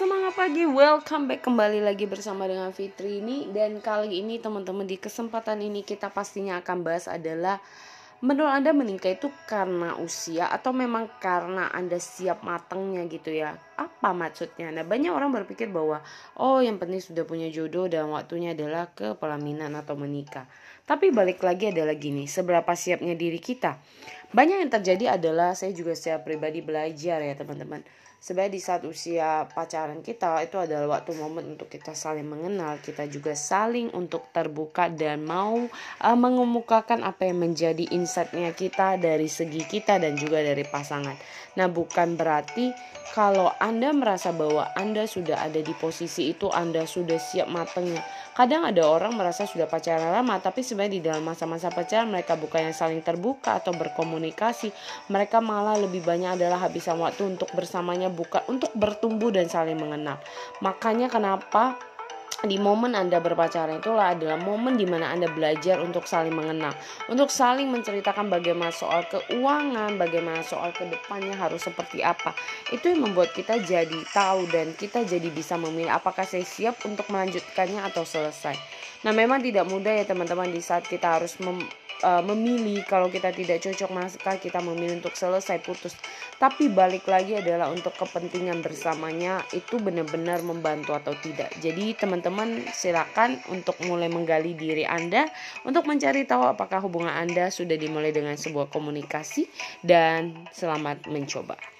Semangat pagi, welcome back kembali lagi bersama dengan Fitri ini. Dan kali ini teman-teman di kesempatan ini kita pastinya akan bahas adalah Menurut Anda menikah itu karena usia atau memang karena Anda siap matangnya gitu ya? Apa maksudnya? Nah banyak orang berpikir bahwa Oh yang penting sudah punya jodoh dan waktunya adalah ke pelaminan atau menikah. Tapi balik lagi adalah gini, seberapa siapnya diri kita Banyak yang terjadi adalah saya juga secara pribadi belajar ya teman-teman. Sebenarnya di saat usia pacaran kita itu adalah waktu momen untuk kita saling mengenal kita juga saling untuk terbuka dan mau uh, mengemukakan apa yang menjadi insightnya kita dari segi kita dan juga dari pasangan. Nah bukan berarti kalau anda merasa bahwa anda sudah ada di posisi itu anda sudah siap matengnya kadang ada orang merasa sudah pacaran lama tapi sebenarnya di dalam masa-masa pacaran mereka bukan yang saling terbuka atau berkomunikasi mereka malah lebih banyak adalah habisan waktu untuk bersamanya bukan untuk bertumbuh dan saling mengenal. Makanya kenapa di momen Anda berpacaran itulah adalah momen di mana Anda belajar untuk saling mengenal, untuk saling menceritakan bagaimana soal keuangan, bagaimana soal ke depannya harus seperti apa. Itu yang membuat kita jadi tahu dan kita jadi bisa memilih apakah saya siap untuk melanjutkannya atau selesai. Nah, memang tidak mudah ya teman-teman di saat kita harus mem uh, memilih kalau kita tidak cocok maka kita memilih untuk selesai putus. Tapi balik lagi adalah untuk kepentingan bersamanya itu benar-benar membantu atau tidak. Jadi teman-teman silakan untuk mulai menggali diri Anda untuk mencari tahu apakah hubungan Anda sudah dimulai dengan sebuah komunikasi dan selamat mencoba